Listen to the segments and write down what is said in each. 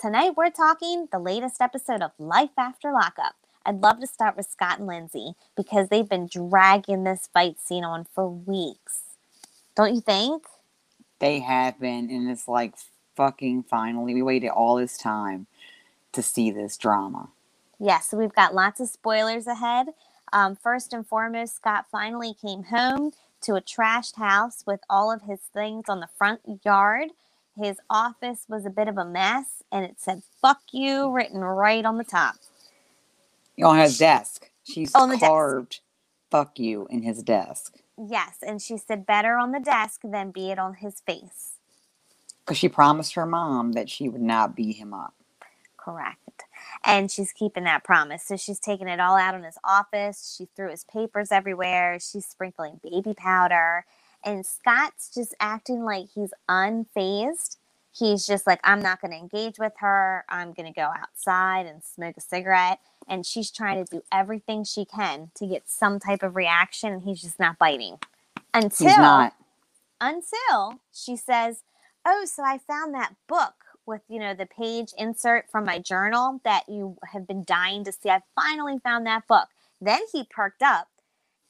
tonight we're talking the latest episode of Life After Lockup. I'd love to start with Scott and Lindsay because they've been dragging this fight scene on for weeks. Don't you think? They have been, and it's like fucking finally. We waited all this time to see this drama. Yes, yeah, so we've got lots of spoilers ahead. Um, first and foremost, Scott finally came home to a trashed house with all of his things on the front yard. His office was a bit of a mess, and it said "fuck you" written right on the top. On his desk, she's on the carved desk. "fuck you" in his desk. Yes, and she said better on the desk than be it on his face. Because she promised her mom that she would not beat him up. Correct. And she's keeping that promise. So she's taking it all out on his office. She threw his papers everywhere. She's sprinkling baby powder. And Scott's just acting like he's unfazed. He's just like, I'm not going to engage with her. I'm going to go outside and smoke a cigarette and she's trying to do everything she can to get some type of reaction and he's just not biting until not. until she says oh so i found that book with you know the page insert from my journal that you have been dying to see i finally found that book then he perked up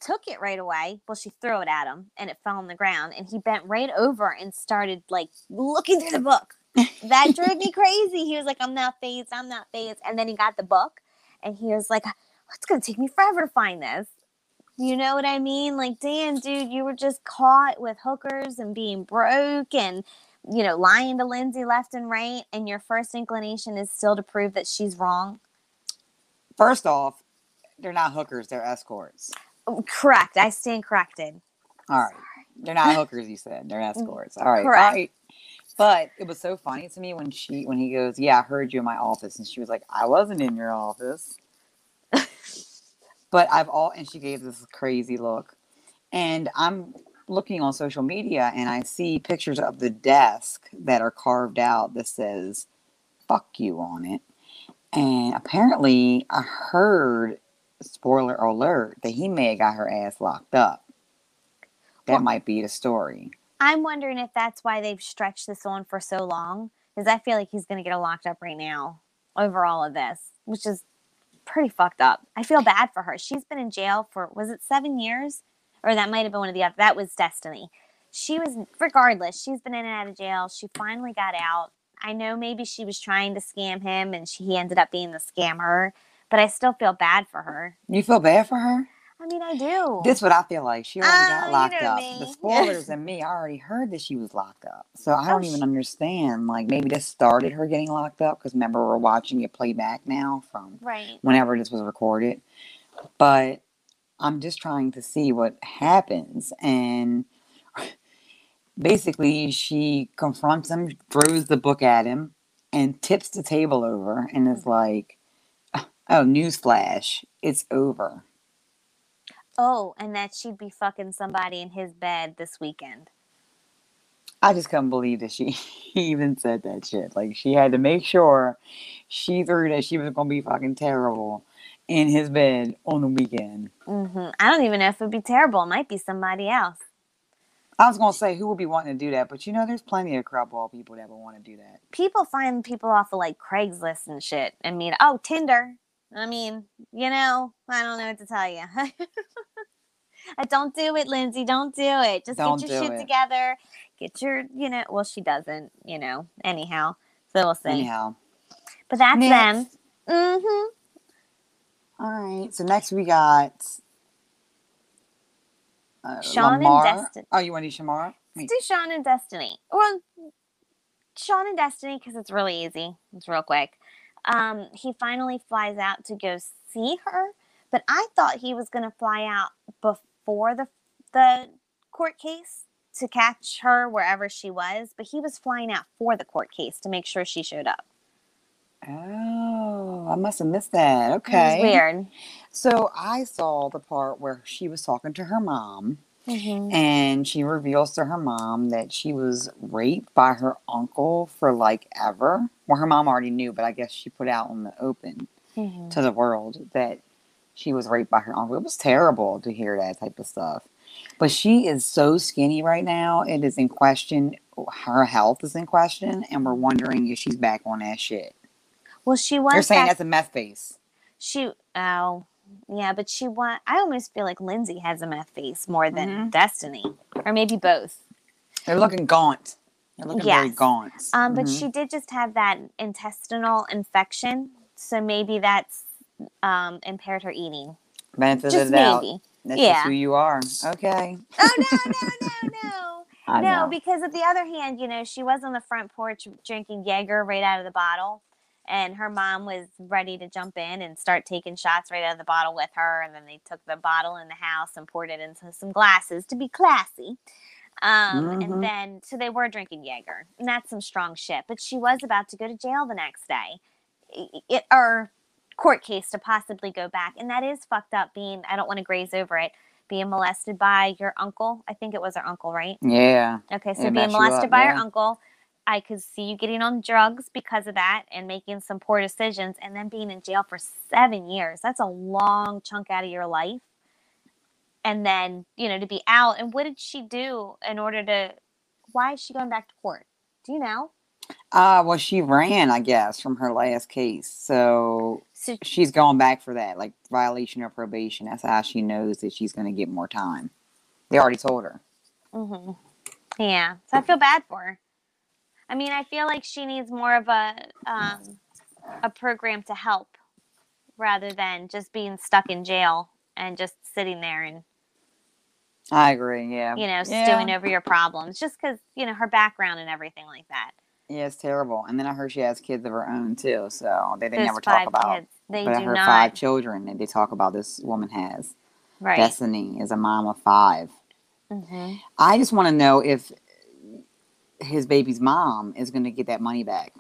took it right away well she threw it at him and it fell on the ground and he bent right over and started like looking through the book that drove me crazy he was like i'm not phased i'm not phased and then he got the book and he was like, oh, it's going to take me forever to find this. You know what I mean? Like, damn, dude, you were just caught with hookers and being broke and, you know, lying to Lindsay left and right. And your first inclination is still to prove that she's wrong. First off, they're not hookers, they're escorts. Correct. I stand corrected. All right. They're not hookers, you said. They're escorts. Mm, all right. Correct. All right. But it was so funny to me when she when he goes, "Yeah, I heard you in my office," and she was like, "I wasn't in your office." but I've all and she gave this crazy look, and I'm looking on social media and I see pictures of the desk that are carved out that says "fuck you" on it, and apparently I heard spoiler alert that he may have got her ass locked up. That well, might be the story. I'm wondering if that's why they've stretched this on for so long. Because I feel like he's going to get locked up right now over all of this, which is pretty fucked up. I feel bad for her. She's been in jail for, was it seven years? Or that might have been one of the other. That was Destiny. She was, regardless, she's been in and out of jail. She finally got out. I know maybe she was trying to scam him and she, he ended up being the scammer, but I still feel bad for her. You feel bad for her? I mean, I do. This what I feel like. She already uh, got locked you know up. The spoilers and me, I already heard that she was locked up. So I don't oh, even understand. Like maybe this started her getting locked up because remember we're watching it play back now from right. whenever this was recorded. But I'm just trying to see what happens and basically she confronts him, throws the book at him, and tips the table over and is like, "Oh, newsflash, it's over." Oh, and that she'd be fucking somebody in his bed this weekend. I just couldn't believe that she even said that shit. Like she had to make sure she threw that she was gonna be fucking terrible in his bed on the weekend. Mm-hmm. I don't even know if it'd be terrible. It might be somebody else. I was gonna say who would be wanting to do that, but you know, there's plenty of crap ball people that would want to do that. People find people off of like Craigslist and shit. I mean, oh Tinder. I mean, you know, I don't know what to tell you. don't do it, Lindsay. Don't do it. Just don't get your shit it. together. Get your, you know, well, she doesn't, you know, anyhow. So we'll see. Anyhow. But that's next. them. Mm-hmm. All right. So next we got uh, Sean Lamar. and Destiny. Oh, you want to do Shamara? Let's do Sean and Destiny. Well, Sean and Destiny because it's really easy. It's real quick. Um, he finally flies out to go see her, but I thought he was going to fly out before the the court case to catch her wherever she was, but he was flying out for the court case to make sure she showed up. Oh, I must have missed that. Okay. weird. So I saw the part where she was talking to her mom Mm-hmm. And she reveals to her mom that she was raped by her uncle for like ever. Well, her mom already knew, but I guess she put out in the open mm-hmm. to the world that she was raped by her uncle. It was terrible to hear that type of stuff. But she is so skinny right now. It is in question. Her health is in question, and we're wondering if she's back on that shit. Well, she was. You're saying that's a meth face. she. Oh, yeah, but she want. I almost feel like Lindsay has a meth face more than Mhm. Destiny, or maybe both. They're looking gaunt. They're looking very gaunt. Um, but Mhm. she did just have that intestinal infection, so maybe that's um impaired her eating. benefit of Just the doubt. maybe. That's Yeah. just who you are. Okay. Oh no, no, no, no. I no, know. because at the other hand, you know, she was on the front porch drinking Jaeger right out of the bottle, and her mom was ready to jump in and start taking shots right out of the bottle with her. And then they took the bottle in the house and poured it into some glasses to be classy. Um, Mhm. And then, so they were drinking Jaeger, and that's some strong shit. But she was about to go to jail the next day, it or court case to possibly go back, and that is fucked up. Being, I don't want to graze over it. Being molested by your uncle. I think it was her uncle, right? Yeah. Okay, so It being molested up, by yeah. uncle, I could see you getting on drugs because of that and making some poor decisions and then being in jail for seven years. That's a long chunk out of your life. And then, you know, to be out. And what did she do in order to, why is she going back to court? Do you know? Uh, well, she ran, I guess, from her last case. So So, she's going back for that, like violation of probation. That's how she knows that she's going to get more time. They already told her. Mm-hmm. yeah. So I feel bad for her. I mean, I feel like she needs more of a, um, a program to help rather than just being stuck in jail and just sitting there and I agree. Yeah. you know, yeah. stewing over your problems just because, you know, her background and everything like that. Yeah, it's terrible. And then I heard she has kids of her own too. So they, they Those never talk about. kids, they but do heard not. five children that they talk about. This woman has. right. Destiny is a mom of five. hmm I just want to know if his baby's mom is going to get that money back.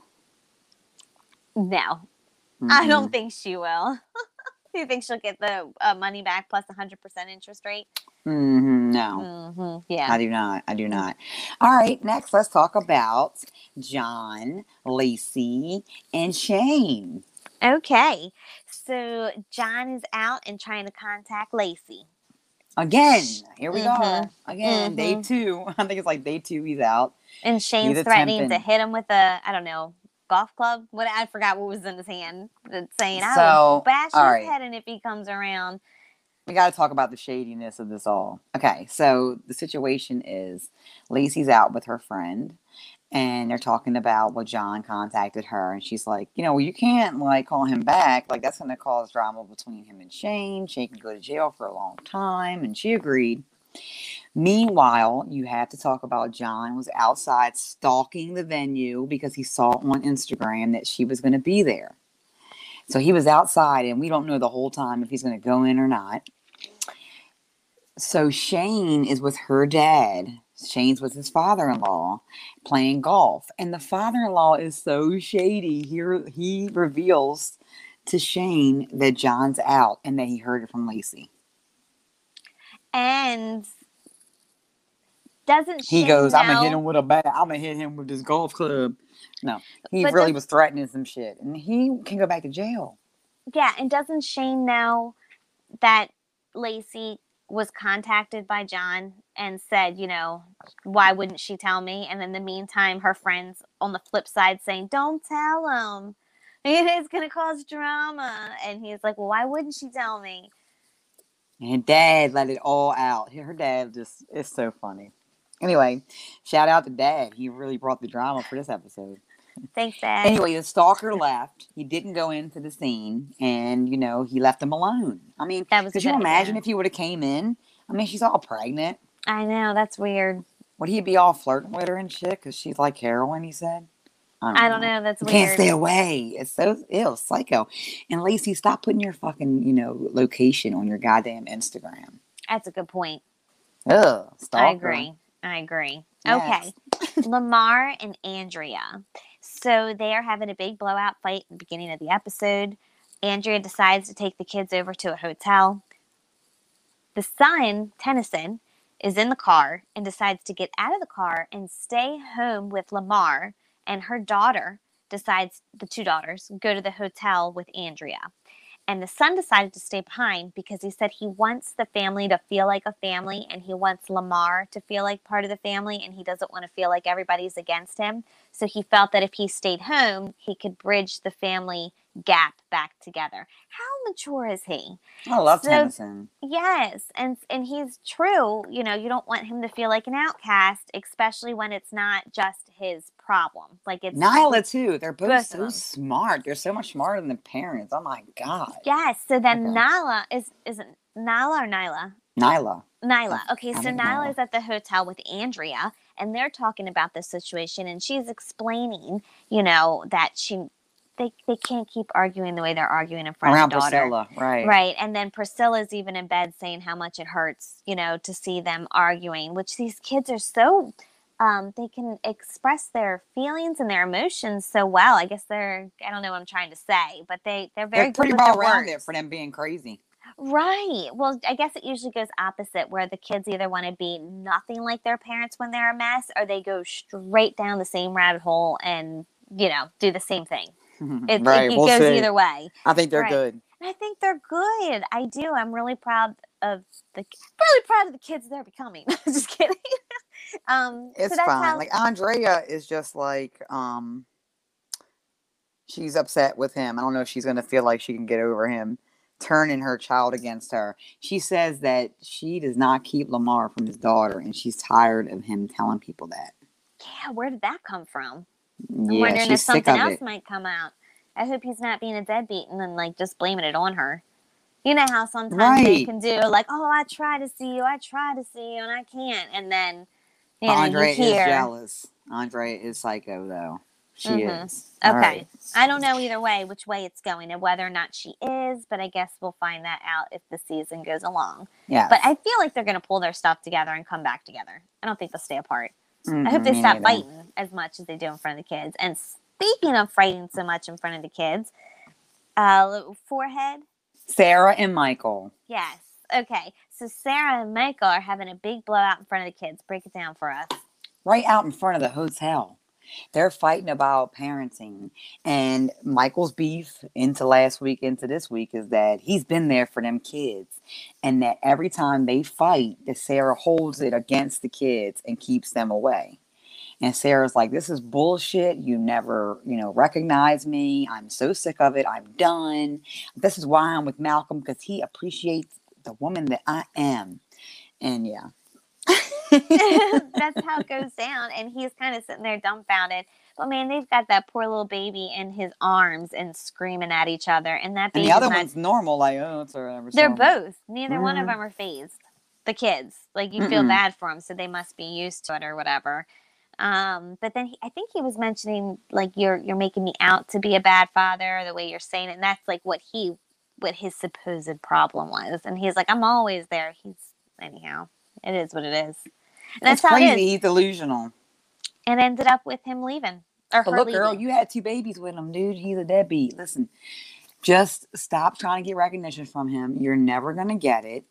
No, I Mm-mm. don't think she will. Do you think she'll get the uh, money back plus 100% interest rate? Mhm, No. hmm Yeah. I do not. I do not. All right, next let's talk about John, Lacey, and Shane. Okay. So John is out and trying to contact Lacey. Again, here we Mhm, go. Again, day mhm. two. I think it's like day two. He's out. And Shane's He's threatening to hit him with a, I don't know, golf club. What I forgot what was in his hand. Saying, I will bash all his right. head in if he comes around. We got to talk about the shadiness of this all. Okay, so the situation is Lacey's out with her friend, and they're talking about what John contacted her, and she's like, you know, well, you can't like call him back, like that's going to cause drama between him and Shane. Shane can go to jail for a long time, and she agreed. Meanwhile, you have to talk about John was outside stalking the venue because he saw on Instagram that she was going to be there. So he was outside, and we don't know the whole time if he's going to go in or not. So Shane is with her dad. Shane's with his father-in-law playing golf, and the father-in-law is so shady. He re- he reveals to Shane that John's out and that he heard it from Lacey. And doesn't He Shane goes, "I'm gonna hit him with a bat. I'm gonna hit him with this golf club." No, he really was threatening some shit, and he can go back to jail. Yeah, and doesn't Shane know that Lacey was contacted by John and said, you know, why wouldn't she tell me? And in the meantime, her friends on the flip side saying, don't tell him. It is going to cause drama. And he's like, well, why wouldn't she tell me? And dad let it all out. Her dad just it's so funny. Anyway, shout out to dad. He really brought the drama for this episode. Thanks, Dad. Anyway, the stalker left. He didn't go into the scene, and you know he left him alone. I mean, That was could you imagine idea. if he would have came in? I mean, she's all pregnant. I know, that's weird. Would he be all flirting with her and shit because she's like heroin? He said. I don't know, that's You weird. can't stay away. It's so ill, psycho. And Lacey, stop putting your fucking you know location on your goddamn Instagram. That's a good point. Ugh, stalker. I agree. I agree. Yes. Okay. Lamar and Andrea. So they are having a big blowout fight in the beginning of the episode. Andrea decides to take the kids over to a hotel. The son, Tennyson, is in the car and decides to get out of the car and stay home with Lamar. And her daughter decides, the two daughters, go to the hotel with Andrea. And the son decided to stay behind because he said he wants the family to feel like a family and he wants Lamar to feel like part of the family and he doesn't want to feel like everybody's against him. So he felt that if he stayed home, he could bridge the family gap back together. How mature is he? I love So- Tennyson. Yes, and and he's true. You know, you don't want him to feel like an outcast, especially when it's not just his problem. Like it's Nyla too. They're both Both so smart. They're so much smarter than the parents. Oh my god. Yes. So then Okay. Nyla is is it Nyla or Nyla? Nyla. Nyla. Okay, so Nyla Nyla. is at the hotel with Andrea, and they're talking about the situation, and she's explaining, you know, that she they they can't keep arguing the way they're arguing in front Around of daughter. Priscilla. Right. Right. And then Priscilla's even in bed saying how much it hurts, you know, to see them arguing, which these kids are so um, they can express their feelings and their emotions so well. I guess they're I don't know what I'm trying to say, but they they're very They're pretty well rounded for them being crazy. Right. Well, I guess it usually goes opposite where the kids either want to be nothing like their parents when they're a mess or they go straight down the same rabbit hole and, you know, do the same thing. It, right. it, it we'll goes see. either way. I think they're Right. good. And I think they're good. I do. I'm really proud of the really proud of the kids they're becoming. Just kidding. um, It's that's fine. how- Like Andrea is just like um she's upset with him. I don't know if she's gonna feel like she can get over him turning her child against her. She says that she does not keep Lamar from his daughter and she's tired of him telling people that. yeah, where did that come from? I'm Yeah, wondering if something else it. might come out. I hope he's not being a deadbeat and then like just blaming it on her. You know how sometimes they can do like, oh, I try to see you, I try to see you, and I can't, and then you know Andrea you is jealous. Andre is psycho though. She Mhm. is. Okay. right. I don't know either way which way it's going and whether or not she is, but I guess we'll find that out if the season goes along. Yeah. But I feel like they're going to pull their stuff together and come back together. I don't think they'll stay apart. I hope they Mm-hmm, stop fighting as much as they do in front of the kids. And speaking of fighting so much in front of the kids, uh, forehead. Sarah and Michael. Yes. Okay. So Sarah and Michael are having a big blowout in front of the kids. Break it down for us. right out in front of the hotel. They're fighting about parenting. And Michael's beef into last week, into this week, is that he's been there for them kids. And that every time they fight, that Sarah holds it against the kids and keeps them away. And Sarah's like, This is bullshit. You never, you know, recognize me. I'm so sick of it. I'm done. This is why I'm with Malcolm because he appreciates the woman that I am. And yeah. That's how it goes down. And he's kind of sitting there dumbfounded. But man, they've got that poor little baby in his arms and screaming at each other. And that And the other not- one's normal, like, oh, it's whatever. they're normal." both. Neither one of Mhm. them are phased. The kids, like you feel Mm-mm. bad for them, so they must be used to it or whatever. Um, but then he, I think he was mentioning like you're you're making me out to be a bad father, the way you're saying it, and that's like what he what his supposed problem was. And he's like, I'm always there. He's anyhow, it is what it is. And that's That's how crazy. He's delusional. And ended up with him leaving or But look, leaving. girl, you had two babies with him, dude. He's a deadbeat. Listen, just stop trying to get recognition from him. You're never gonna get it.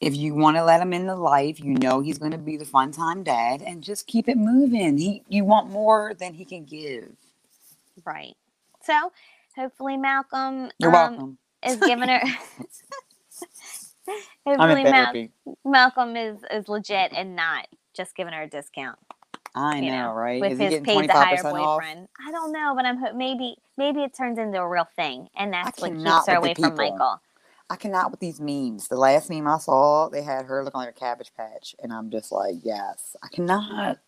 If you want to let him into life, you know he's going to be the fun time dad, and just keep it moving. He, you want more than he can give. right. So hopefully Malcolm You're um, welcome. is giving her. In Mal- Malcolm is is legit and not just giving her a discount. I know, know, right? With Is his paid five higher percent off? boyfriend. I don't know, but I'm ho- maybe maybe it turns into a real thing, and that's what keeps her away from. Michael. I cannot with these memes. The last meme I saw, they had her looking like a cabbage patch, and I'm just like, yes, I cannot.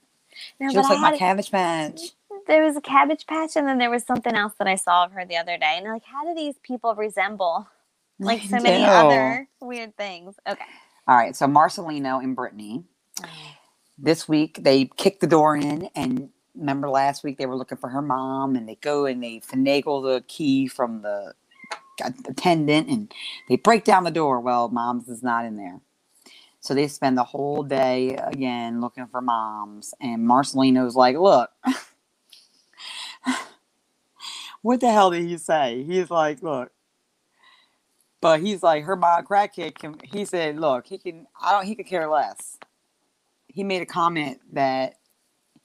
No, She looks like my had- cabbage patch. there was a cabbage patch, and then there was something else that I saw of her the other day, and like, how do these people resemble like so many other weird things? Okay. All right, so Marcelino and Brittany. Oh. This week they kick the door in, and remember last week they were looking for her mom, and they go and they finagle the key from uh, the attendant, and they break down the door. Well, mom's is not in there, so they spend the whole day again looking for moms. And Marcelino's like, "Look, what the hell did he say?" He's like, "Look." But he's like, her mom, crackhead. Can, he said, "Look, he can. I don't. He could care less." He made a comment that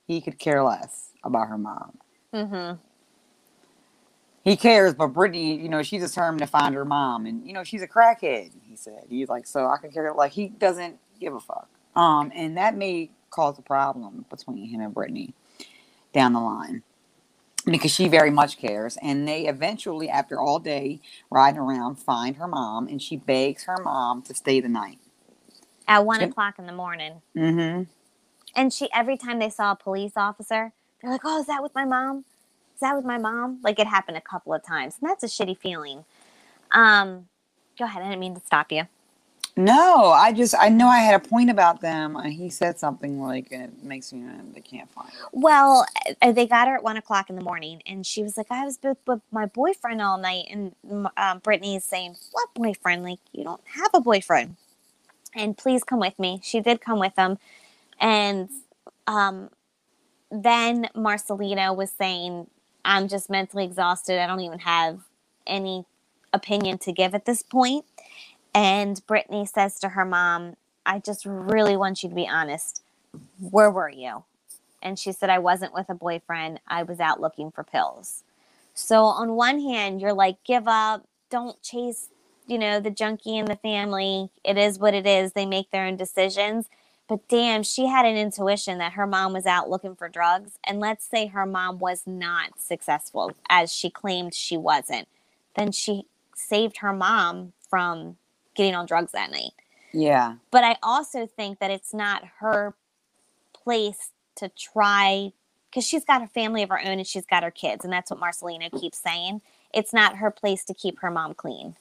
he could care less about her mom. Mm-hmm. he cares, but Brittany, you know, she's determined to find her mom, and you know, she's a crackhead. He said he's like, so I can care. Like he doesn't give a fuck. Um, and that may cause a problem between him and Brittany down the line because she very much cares. And they eventually, after all day riding around, find her mom, and she begs her mom to stay the night at one o'clock in the morning. Mm-hmm. And she every time they saw a police officer, they're like, "Oh, is that with my mom? Is that with my mom?" Like it happened a couple of times, and that's a shitty feeling. Um, go ahead. I didn't mean to stop you. No, I just I know I had a point about them. He said something like it makes me they can't find. Well, uh, they got her at one o'clock in the morning, and she was like, "I was with, with my boyfriend all night." And um, Brittany is saying, "What boyfriend? Like you don't have a boyfriend." And please come with me. She did come with them, and um, then Marcelino was saying, "I'm just mentally exhausted. I don't even have any opinion to give at this point." And Brittany says to her mom, I just really want you to be honest. Where were you? And she said, I wasn't with a boyfriend. I was out looking for pills. So, on one hand, you're like, give up, don't chase, you know, the junkie and the family. It is what it is. They make their own decisions. But damn, she had an intuition that her mom was out looking for drugs. And let's say her mom was not successful as she claimed she wasn't. Then she saved her mom from getting on drugs that night. Yeah. But I also think that it's not her place to try because she's got a family of her own and she's got her kids, and that's what Marcelino keeps saying. It's not her place to keep her mom clean.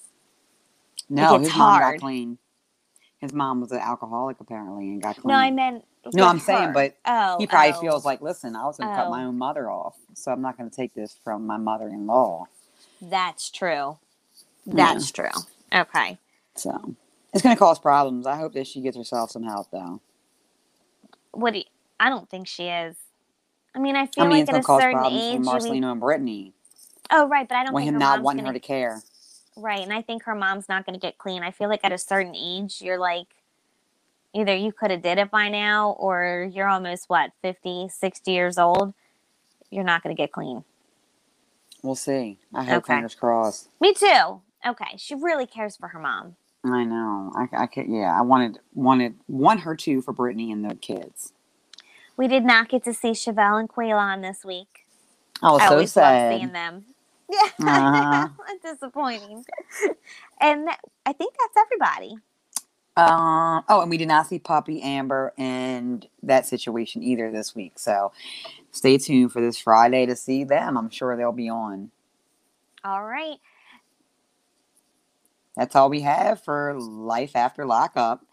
No, his hard. mom got clean. His mom was an alcoholic apparently and got clean. No, I meant. No, I'm her. saying, but oh, he probably oh. feels like, listen, I was going to oh. cut my oh. own mother off, so I'm not going to take this from my mother-in-law. That's true. That's yeah. true. Okay. So it's going to cause problems. I hope that she gets herself some help, though. What do you, I don't think she is. I mean, I feel I mean, like at a certain age, Marcelino we, and Brittany. Oh, right, but I don't want him not wanting gonna, her to care. Right, and I think her mom's not going to get clean. I feel like at a certain age, you're like, either you could have did it by now, or you're almost what 50, 60 years old. You're not going to get clean. We'll see. I hope okay. fingers crossed. Me too. Okay, she really cares for her mom. I know. I, I could. Yeah, I wanted wanted want her to for Brittany and the kids. We did not get to see Chevelle and Quaylon this week. Oh, I so always sad. Love seeing them. Yeah, uh-huh. disappointing. and I think that's everybody. Um. Oh, and we did not see Puppy Amber and that situation either this week. So stay tuned for this Friday to see them. I'm sure they'll be on. All right that's all we have for life after lockup.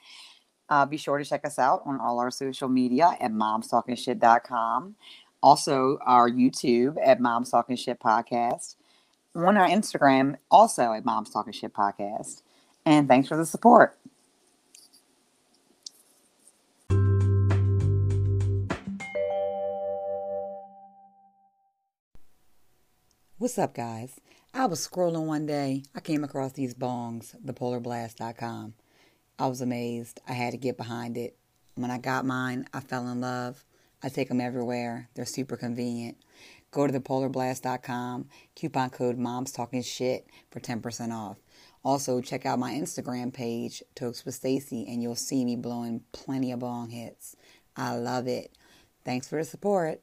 Uh, be sure to check us out on all our social media at momstalkingshit.com. Also, our YouTube at Moms Talking Shit Podcast. On our Instagram, also at Moms Talking Shit Podcast. And thanks for the support. What's up, guys? I was scrolling one day. I came across these bongs, thepolarblast.com. I was amazed. I had to get behind it. When I got mine, I fell in love. I take them everywhere. They're super convenient. Go to thepolarblast.com, coupon code Moms Talking Shit for 10% off. Also, check out my Instagram page, Tokes with Stacy, and you'll see me blowing plenty of bong hits. I love it. Thanks for the support.